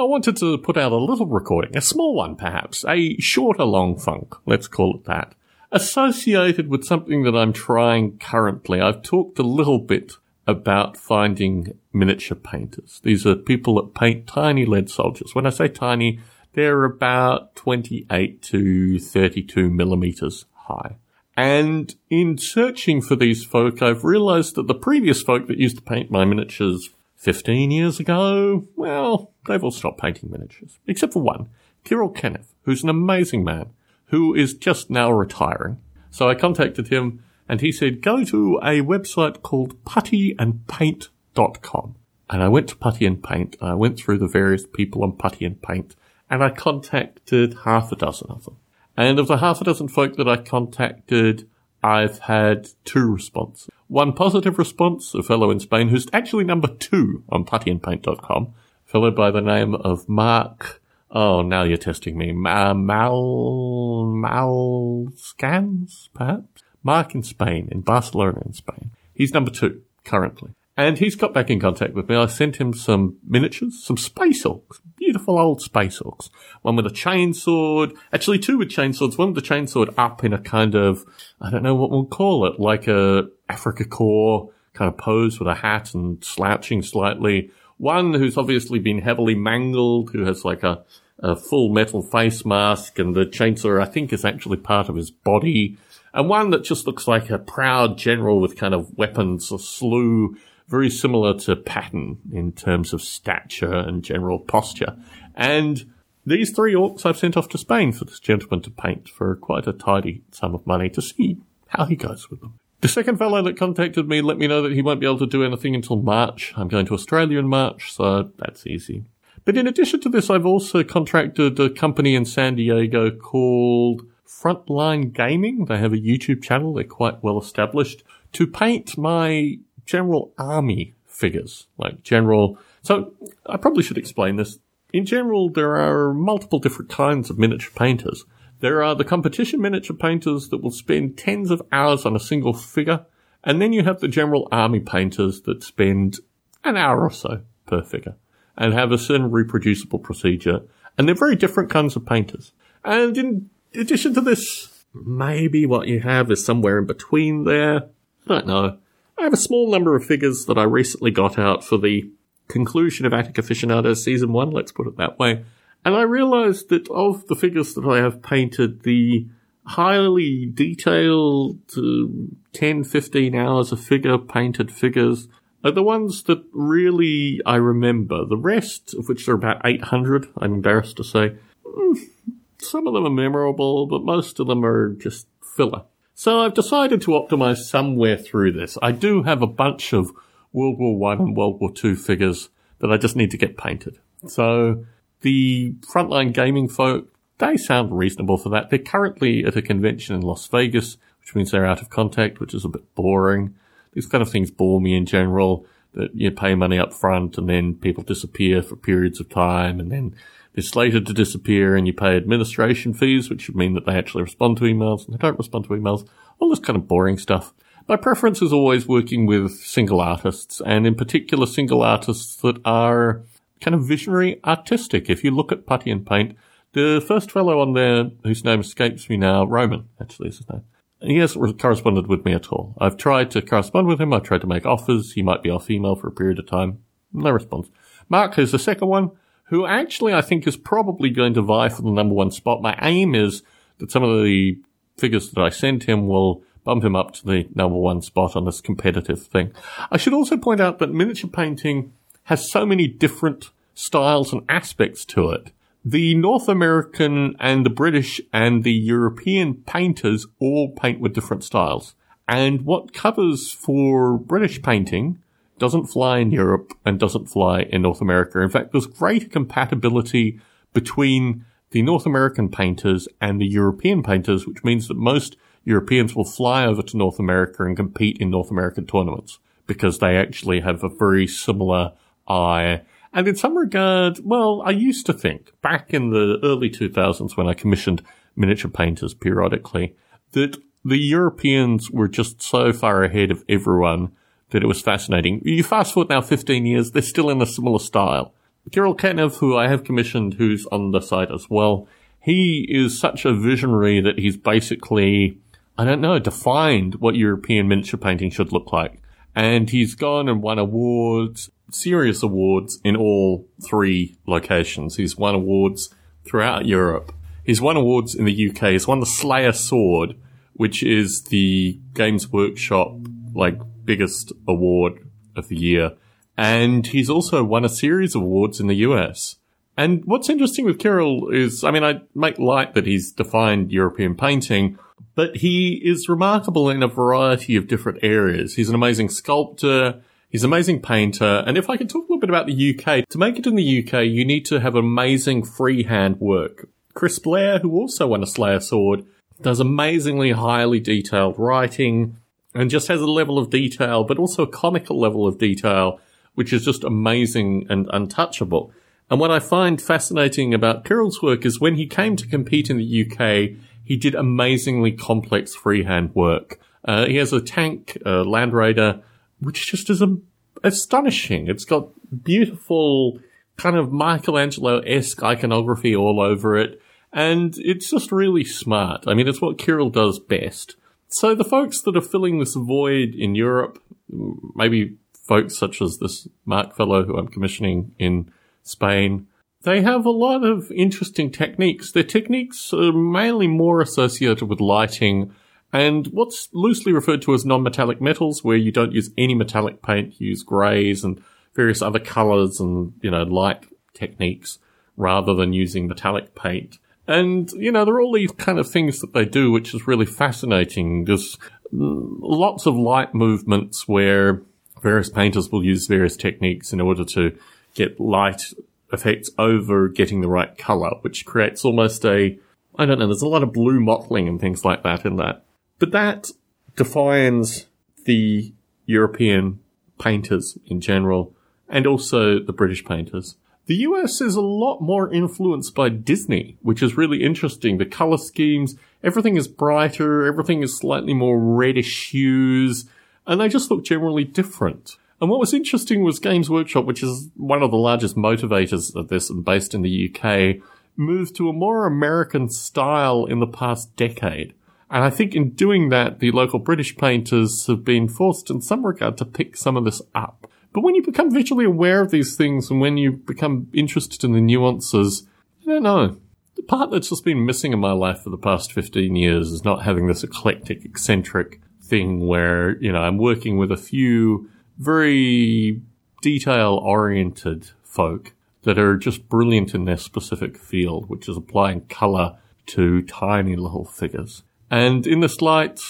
I wanted to put out a little recording, a small one perhaps, a shorter long funk, let's call it that, associated with something that I'm trying currently. I've talked a little bit about finding miniature painters. These are people that paint tiny lead soldiers. When I say tiny, they're about 28 to 32 millimeters high. And in searching for these folk, I've realized that the previous folk that used to paint my miniatures 15 years ago, well, they've all stopped painting miniatures. Except for one, Kirill Kanaev, who's an amazing man, who is just now retiring. So I contacted him and he said, go to a website called puttyandpaint.com. And I went to Putty and Paint. And I went through the various people on Putty and Paint and I contacted half a dozen of them. And of the half a dozen folk that I contacted, I've had two responses. One positive response, a fellow in Spain who's actually number two on puttyandpaint.com, fellow by the name of Mark. Oh, now you're testing me. Mal, Masclans, perhaps? Mark in Spain, in Barcelona in Spain. He's number two currently. And he's got back in contact with me. I sent him some miniatures, some space orcs, beautiful old space orcs. One with a chainsword, actually two with chainswords, one with the chainsword up in a kind of, I don't know what we'll call it, like a Africa Korps kind of pose with a hat and slouching slightly. One who's obviously been heavily mangled, who has like a, a full metal face mask and the chainsaw, I think, is actually part of his body. And one that just looks like a proud general with kind of weapons, a slew very similar to Patton in terms of stature and general posture. And these three orcs I've sent off to Spain for this gentleman to paint for quite a tidy sum of money to see how he goes with them. The second fellow that contacted me let me know that he won't be able to do anything until March. I'm going to Australia in March, so that's easy. But in addition to this, I've also contracted a company in San Diego called Frontline Gaming. They have a YouTube channel. They're quite well established to paint my general army figures, like general. So I probably should explain this. In general, there are multiple different kinds of miniature painters. There are the competition miniature painters that will spend tens of hours on a single figure. And then you have the general army painters that spend an hour or so per figure and have a certain reproducible procedure. And they're very different kinds of painters. And in addition to this, maybe what you have is somewhere in between there. I don't know. I have a small number of figures that I recently got out for the conclusion of Attic Aficionados season one, let's put it that way. And I realized that of the figures that I have painted, the highly detailed uh, 10, 15 hours of figure painted figures are the ones that really I remember. The rest, of which are about 800, I'm embarrassed to say, mm, some of them are memorable, but most of them are just filler. So I've decided to optimize somewhere through this. I do have a bunch of World War One and World War Two figures that I just need to get painted. So the frontline gaming folk, they sound reasonable for that. They're currently at a convention in Las Vegas, which means they're out of contact, which is a bit boring. These kind of things bore me in general, that you pay money up front and then people disappear for periods of time and then they're slated to disappear and you pay administration fees, which would mean that they actually respond to emails and they don't respond to emails. All this kind of boring stuff. My preference is always working with single artists and in particular single artists that are kind of visionary artistic. If you look at Putty and Paint, the first fellow on there whose name escapes me now, Roman, actually is his name. He hasn't corresponded with me at all. I've tried to correspond with him. I've tried to make offers. He might be off email for a period of time. No response. Mark is the second one who actually I think is probably going to vie for the number one spot. My aim is that some of the figures that I send him will bump him up to the number one spot on this competitive thing. I should also point out that miniature painting has so many different styles and aspects to it. The North American and the British and the European painters all paint with different styles. And what covers for British painting doesn't fly in Europe and doesn't fly in North America. In fact, there's great compatibility between the North American painters and the European painters, which means that most Europeans will fly over to North America and compete in North American tournaments because they actually have a very similar eye. And in some regard, well, I used to think back in the early 2000s when I commissioned miniature painters periodically that the Europeans were just so far ahead of everyone that it was fascinating. You fast forward now 15 years, they're still in a similar style. Kirill Kanaev, who I have commissioned, who's on the site as well, he is such a visionary that he's basically, I don't know, defined what European miniature painting should look like. And he's gone and won awards, serious awards in all three locations. He's won awards throughout Europe. He's won awards in the UK. He's won the Slayer Sword, which is the Games Workshop, like, biggest award of the year. And he's also won a series of awards in the US. And what's interesting with Kirill is, I mean, I make light that he's defined European painting, but he is remarkable in a variety of different areas. He's an amazing sculptor. He's an amazing painter. And if I can talk a little bit about the UK, to make it in the UK, you need to have amazing freehand work. Chris Blair, who also won a Slayer Sword, does amazingly highly detailed writing and just has a level of detail, but also a comical level of detail, which is just amazing and untouchable. And what I find fascinating about Kirill's work is when he came to compete in the UK, he did amazingly complex freehand work. Uh, he has a tank, uh, Land Raider, which just is a, astonishing. It's got beautiful kind of Michelangelo-esque iconography all over it. And it's just really smart. I mean, it's what Kirill does best. So the folks that are filling this void in Europe, maybe folks such as this Mark fellow who I'm commissioning in Spain. They have a lot of interesting techniques. Their techniques are mainly more associated with lighting and what's loosely referred to as non-metallic metals, where you don't use any metallic paint, you use greys and various other colors and, you know, light techniques rather than using metallic paint. And, you know, there are all these kind of things that they do, which is really fascinating. There's lots of light movements where various painters will use various techniques in order to get light effects over getting the right color, which creates almost a, I don't know, there's a lot of blue mottling and things like that in that. But that defines the European painters in general and also the British painters. The US is a lot more influenced by Disney, which is really interesting. The color schemes, everything is brighter, everything is slightly more reddish hues, and they just look generally different. And what was interesting was Games Workshop, which is one of the largest motivators of this and based in the UK, moved to a more American style in the past decade. And I think in doing that, the local British painters have been forced in some regard to pick some of this up. But when you become visually aware of these things and when you become interested in the nuances, I don't know. The part that's just been missing in my life for the past 15 years is not having this eclectic, eccentric thing where, you know, I'm working with a few very detail oriented folk that are just brilliant in their specific field, which is applying color to tiny little figures. And in this light,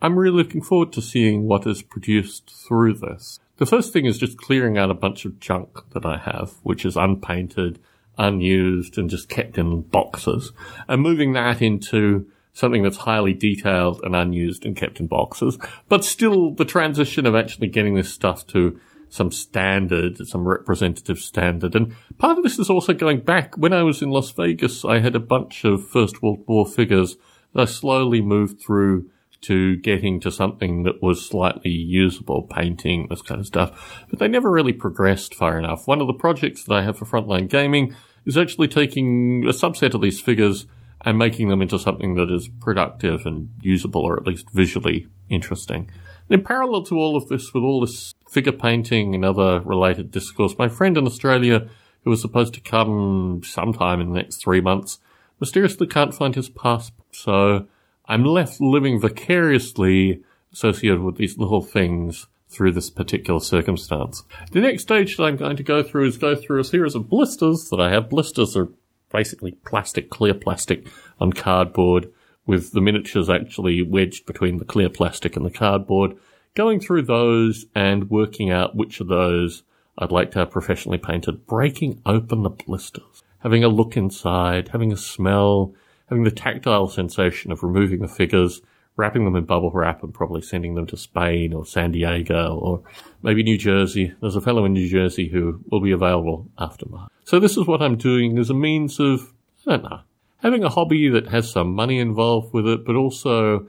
I'm really looking forward to seeing what is produced through this. The first thing is just clearing out a bunch of junk that I have, which is unpainted, unused, and just kept in boxes, and moving that into something that's highly detailed and unused and kept in boxes, but still the transition of actually getting this stuff to some standard, some representative standard. And part of this is also going back. When I was in Las Vegas, I had a bunch of First World War figures that I slowly moved through to getting to something that was slightly usable, painting, this kind of stuff. But they never really progressed far enough. One of the projects that I have for Frontline Gaming is actually taking a subset of these figures and making them into something that is productive and usable or at least visually interesting. And in parallel to all of this, with all this figure painting and other related discourse, my friend in Australia, who was supposed to come sometime in the next three months, mysteriously can't find his passport. So I'm left living vicariously associated with these little things through this particular circumstance. The next stage that I'm going to go through is go through a series of blisters that I have. Blisters are basically plastic, clear plastic on cardboard with the miniatures actually wedged between the clear plastic and the cardboard, going through those and working out which of those I'd like to have professionally painted, breaking open the blisters, having a look inside, having a smell, having the tactile sensation of removing the figures, wrapping them in bubble wrap and probably sending them to Spain or San Diego or maybe New Jersey. There's a fellow in New Jersey who will be available after March. So this is what I'm doing as a means of, I don't know, having a hobby that has some money involved with it, but also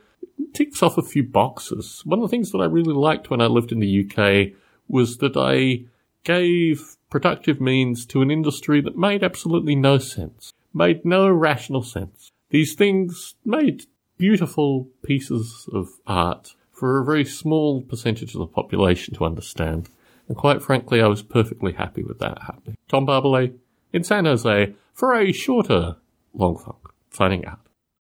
ticks off a few boxes. One of the things that I really liked when I lived in the UK was that I gave productive means to an industry that made absolutely no sense, made no rational sense. These things made beautiful pieces of art for a very small percentage of the population to understand. And quite frankly, I was perfectly happy with that happening. Tom Barbalet in San Jose for a shorter long funk, signing out.